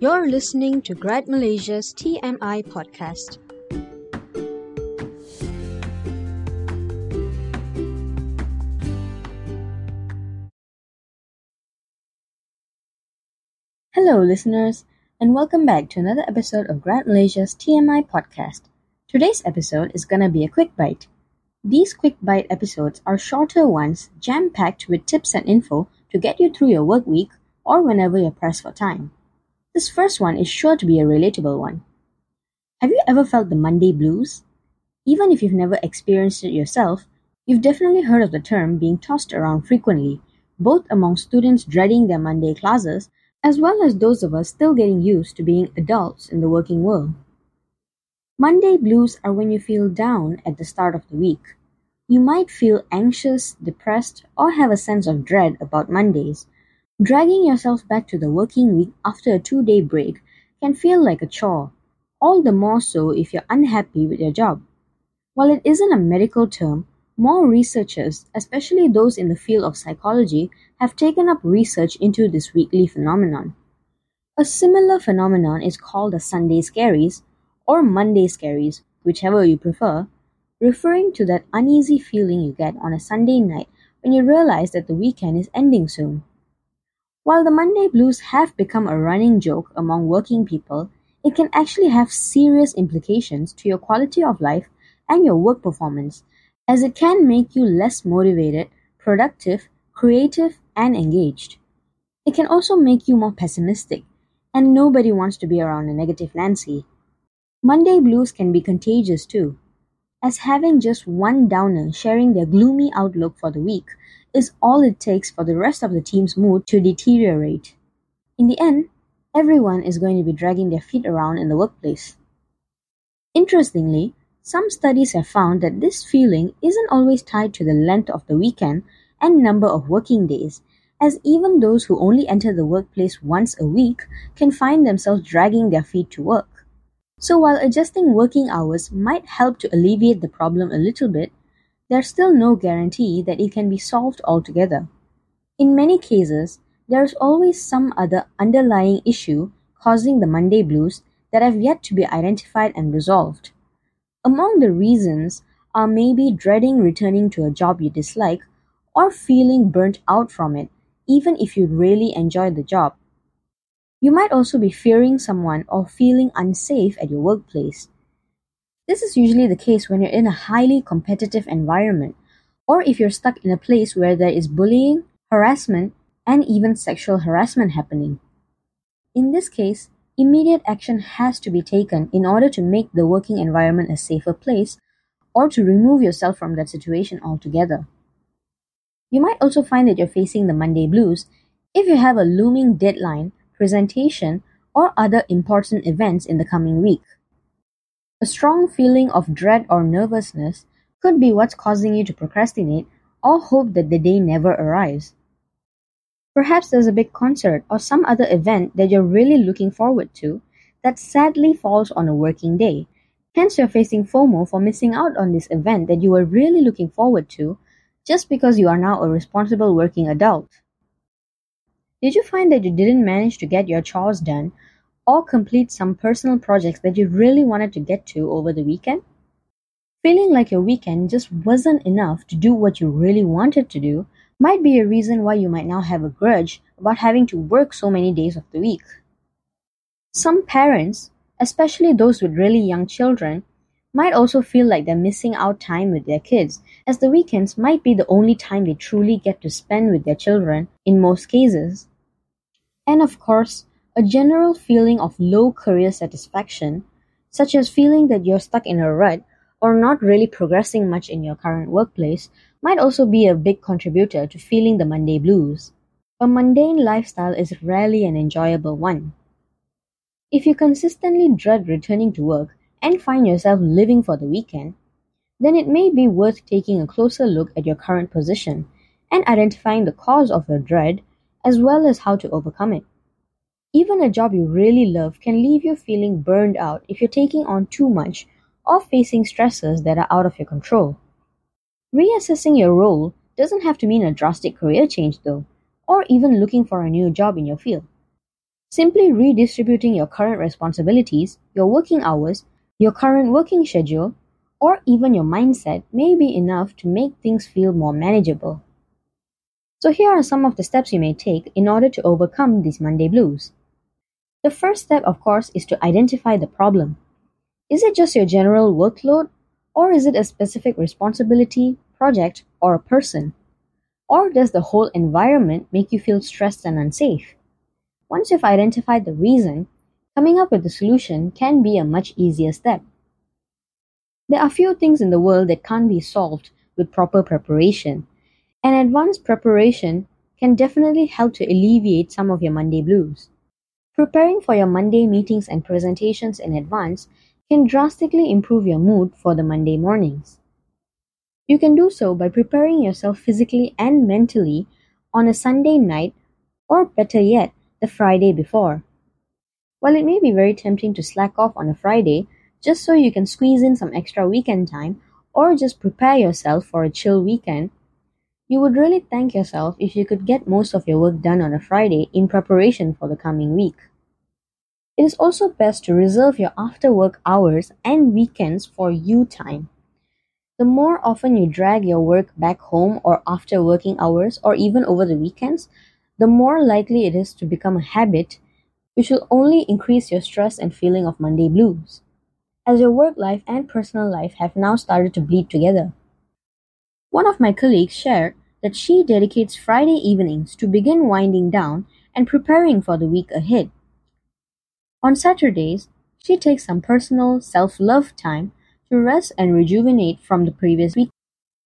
You're listening to Grad Malaysia's TMI podcast. Hello, listeners, and welcome back to another episode of Grad Malaysia's TMI podcast. Today's episode is gonna be a quick bite. These quick bite episodes are shorter ones, jam packed with tips and info to get you through your work week or whenever you're pressed for time. This first one is sure to be a relatable one. Have you ever felt the Monday blues? Even if you've never experienced it yourself, you've definitely heard of the term being tossed around frequently, both among students dreading their Monday classes as well as those of us still getting used to being adults in the working world. Monday blues are when you feel down at the start of the week. You might feel anxious, depressed, or have a sense of dread about Mondays. Dragging yourself back to the working week after a two day break can feel like a chore, all the more so if you're unhappy with your job. While it isn't a medical term, more researchers, especially those in the field of psychology, have taken up research into this weekly phenomenon. A similar phenomenon is called the Sunday scaries, or Monday scaries, whichever you prefer, referring to that uneasy feeling you get on a Sunday night when you realize that the weekend is ending soon. While the Monday blues have become a running joke among working people, it can actually have serious implications to your quality of life and your work performance as it can make you less motivated, productive, creative, and engaged. It can also make you more pessimistic, and nobody wants to be around a negative Nancy. Monday blues can be contagious too, as having just one downer sharing their gloomy outlook for the week is all it takes for the rest of the team's mood to deteriorate. In the end, everyone is going to be dragging their feet around in the workplace. Interestingly, some studies have found that this feeling isn't always tied to the length of the weekend and number of working days, as even those who only enter the workplace once a week can find themselves dragging their feet to work. So while adjusting working hours might help to alleviate the problem a little bit, there's still no guarantee that it can be solved altogether. In many cases, there's always some other underlying issue causing the Monday blues that have yet to be identified and resolved. Among the reasons are maybe dreading returning to a job you dislike or feeling burnt out from it, even if you really enjoy the job. You might also be fearing someone or feeling unsafe at your workplace. This is usually the case when you're in a highly competitive environment, or if you're stuck in a place where there is bullying, harassment, and even sexual harassment happening. In this case, Immediate action has to be taken in order to make the working environment a safer place or to remove yourself from that situation altogether. You might also find that you're facing the Monday blues if you have a looming deadline, presentation, or other important events in the coming week. A strong feeling of dread or nervousness could be what's causing you to procrastinate or hope that the day never arrives. Perhaps there's a big concert or some other event that you're really looking forward to that sadly falls on a working day. Hence, you're facing FOMO for missing out on this event that you were really looking forward to just because you are now a responsible working adult. Did you find that you didn't manage to get your chores done or complete some personal projects that you really wanted to get to over the weekend? Feeling like your weekend just wasn't enough to do what you really wanted to do might be a reason why you might now have a grudge about having to work so many days of the week. Some parents, especially those with really young children, might also feel like they're missing out time with their kids, as the weekends might be the only time they truly get to spend with their children in most cases. And of course, a general feeling of low career satisfaction, such as feeling that you're stuck in a rut or not really progressing much in your current workplace, might also be a big contributor to feeling the Monday blues. A mundane lifestyle is rarely an enjoyable one. If you consistently dread returning to work and find yourself living for the weekend, then it may be worth taking a closer look at your current position and identifying the cause of your dread as well as how to overcome it. Even a job you really love can leave you feeling burned out if you're taking on too much or facing stresses that are out of your control. Reassessing your role doesn't have to mean a drastic career change though, or even looking for a new job in your field. Simply redistributing your current responsibilities, your working hours, your current working schedule, or even your mindset may be enough to make things feel more manageable. So, here are some of the steps you may take in order to overcome these Monday blues. The first step, of course, is to identify the problem. Is it just your general workload, or is it a specific responsibility, project, or a person? Or does the whole environment make you feel stressed and unsafe? Once you've identified the reason, coming up with a solution can be a much easier step. There are few things in the world that can't be solved with proper preparation, and advanced preparation can definitely help to alleviate some of your Monday blues. Preparing for your Monday meetings and presentations in advance can drastically improve your mood for the Monday mornings. You can do so by preparing yourself physically and mentally on a Sunday night, or better yet, the Friday before. While it may be very tempting to slack off on a Friday just so you can squeeze in some extra weekend time or just prepare yourself for a chill weekend, you would really thank yourself if you could get most of your work done on a Friday in preparation for the coming week. It is also best to reserve your after work hours and weekends for you time. The more often you drag your work back home or after working hours or even over the weekends, the more likely it is to become a habit, which will only increase your stress and feeling of Monday blues, as your work life and personal life have now started to bleed together. One of my colleagues shared that she dedicates Friday evenings to begin winding down and preparing for the week ahead. On Saturdays, she takes some personal self love time to rest and rejuvenate from the previous week.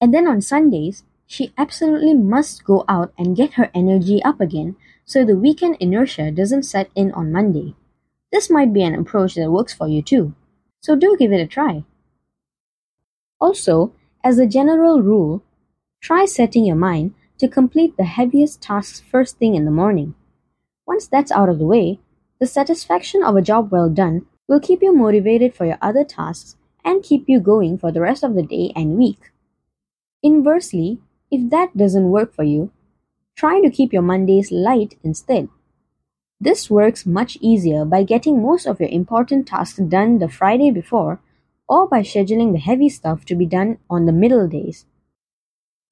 And then on Sundays, she absolutely must go out and get her energy up again so the weekend inertia doesn't set in on Monday. This might be an approach that works for you too, so do give it a try. Also, as a general rule, try setting your mind to complete the heaviest tasks first thing in the morning. Once that's out of the way, the satisfaction of a job well done will keep you motivated for your other tasks and keep you going for the rest of the day and week. Inversely, if that doesn't work for you, try to keep your Mondays light instead. This works much easier by getting most of your important tasks done the Friday before or by scheduling the heavy stuff to be done on the middle days.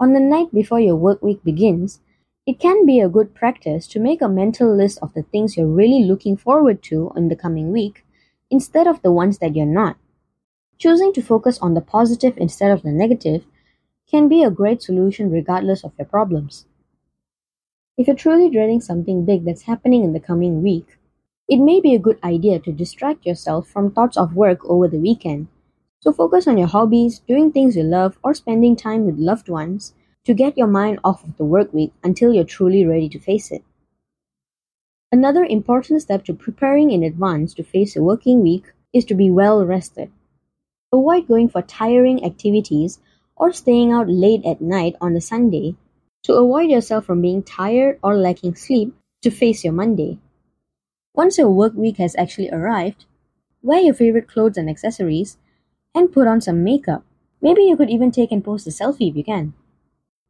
On the night before your work week begins, it can be a good practice to make a mental list of the things you're really looking forward to in the coming week instead of the ones that you're not. Choosing to focus on the positive instead of the negative can be a great solution regardless of your problems. If you're truly dreading something big that's happening in the coming week, it may be a good idea to distract yourself from thoughts of work over the weekend. So focus on your hobbies, doing things you love, or spending time with loved ones to get your mind off of the work week until you're truly ready to face it. Another important step to preparing in advance to face a working week is to be well rested. Avoid going for tiring activities or staying out late at night on a Sunday to avoid yourself from being tired or lacking sleep to face your Monday. Once your work week has actually arrived, wear your favorite clothes and accessories and put on some makeup. Maybe you could even take and post a selfie if you can.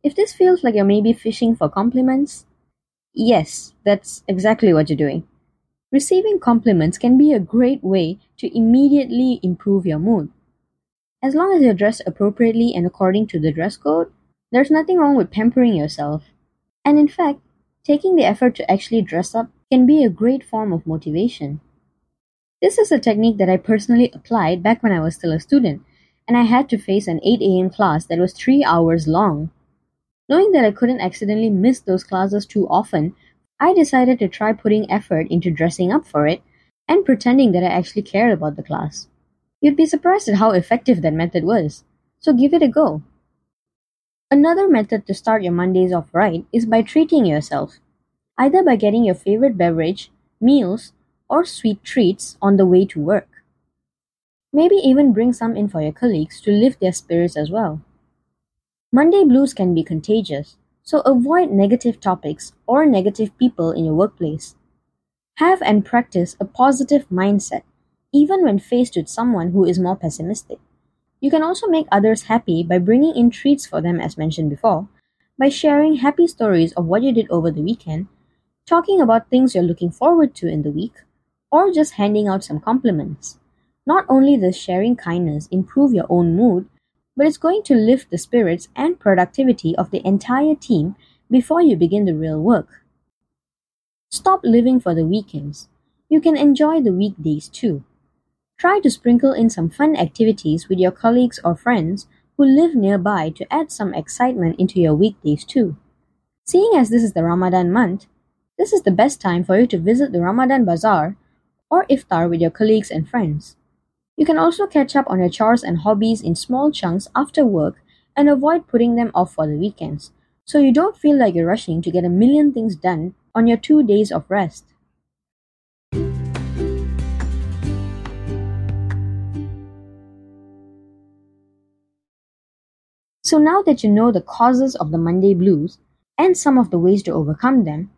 If this feels like you're maybe fishing for compliments, yes, that's exactly what you're doing. Receiving compliments can be a great way to immediately improve your mood. As long as you're dressed appropriately and according to the dress code, there's nothing wrong with pampering yourself. And in fact, taking the effort to actually dress up can be a great form of motivation. This is a technique that I personally applied back when I was still a student, and I had to face an 8 a.m. class that was 3 hours long. Knowing that I couldn't accidentally miss those classes too often, I decided to try putting effort into dressing up for it and pretending that I actually cared about the class. You'd be surprised at how effective that method was, so give it a go. Another method to start your Mondays off right is by treating yourself, either by getting your favorite beverage, meals, or sweet treats on the way to work. Maybe even bring some in for your colleagues to lift their spirits as well. Monday blues can be contagious, so avoid negative topics or negative people in your workplace. Have and practice a positive mindset even when faced with someone who is more pessimistic. You can also make others happy by bringing in treats for them, as mentioned before, by sharing happy stories of what you did over the weekend, talking about things you're looking forward to in the week, or just handing out some compliments. Not only does sharing kindness improve your own mood, but it's going to lift the spirits and productivity of the entire team before you begin the real work. Stop living for the weekends. You can enjoy the weekdays too. Try to sprinkle in some fun activities with your colleagues or friends who live nearby to add some excitement into your weekdays too. Seeing as this is the Ramadan month, this is the best time for you to visit the Ramadan Bazaar or iftar with your colleagues and friends. You can also catch up on your chores and hobbies in small chunks after work and avoid putting them off for the weekends, so you don't feel like you're rushing to get a million things done on your two days of rest. So now that you know the causes of the Monday blues and some of the ways to overcome them,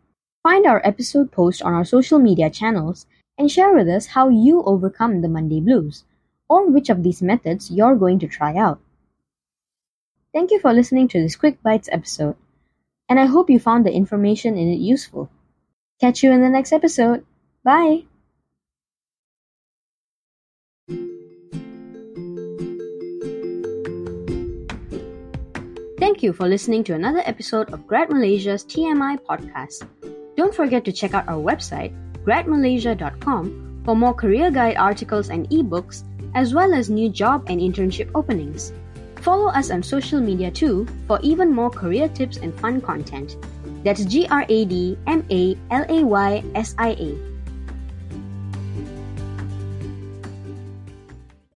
find our episode post on our social media channels and share with us how you overcome the Monday blues or which of these methods you're going to try out. Thank you for listening to this Quick Bites episode, and I hope you found the information in it useful. Catch you in the next episode. Bye! Thank you for listening to another episode of Grad Malaysia's TMI podcast. Don't forget to check out our website, gradmalaysia.com, for more career guide articles and ebooks as well as new job and internship openings. Follow us on social media too for even more career tips and fun content. That's G R A D M A L A Y S I A.